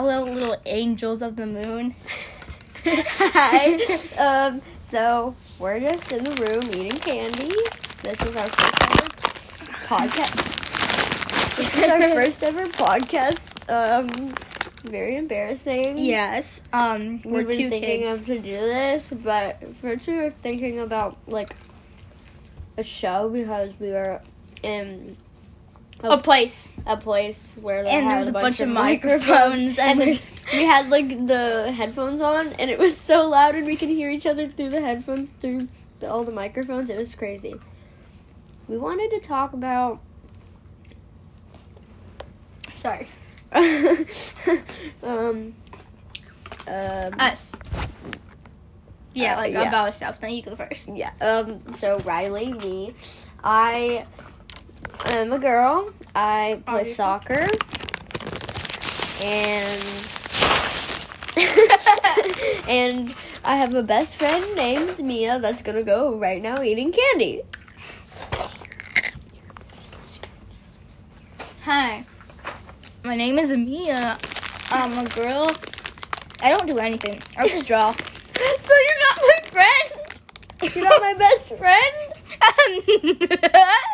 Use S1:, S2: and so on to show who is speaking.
S1: Hello, little angels of the moon.
S2: Hi. um, so we're just in the room eating candy. This is our first ever podcast. This is our first ever podcast. Um, very embarrassing.
S1: Yes. Um, we're
S2: We've been thinking
S1: kids.
S2: of to do this, but first we were thinking about like a show because we were in
S1: a place.
S2: a place where they
S1: And
S2: had
S1: there was
S2: a
S1: a
S2: bunch,
S1: bunch
S2: of
S1: of
S2: microphones,
S1: microphones,
S2: and
S1: and
S2: we had like the headphones on, and it was so loud, and we could hear each other through the headphones through the, all the microphones. It was crazy. We wanted to talk about.
S1: Sorry.
S2: um. Um,
S1: Us. Yeah,
S2: Uh,
S1: like
S2: yeah.
S1: about ourselves. Then you go first.
S2: Yeah. Um. So Riley, me, I am a girl. I play
S1: Obviously.
S2: soccer, and and I have a best friend named Mia that's gonna go right now eating candy.
S1: Hi. My name is Amia. I'm a girl. I don't do anything. I just draw.
S2: so you're not my friend. You're not my best friend.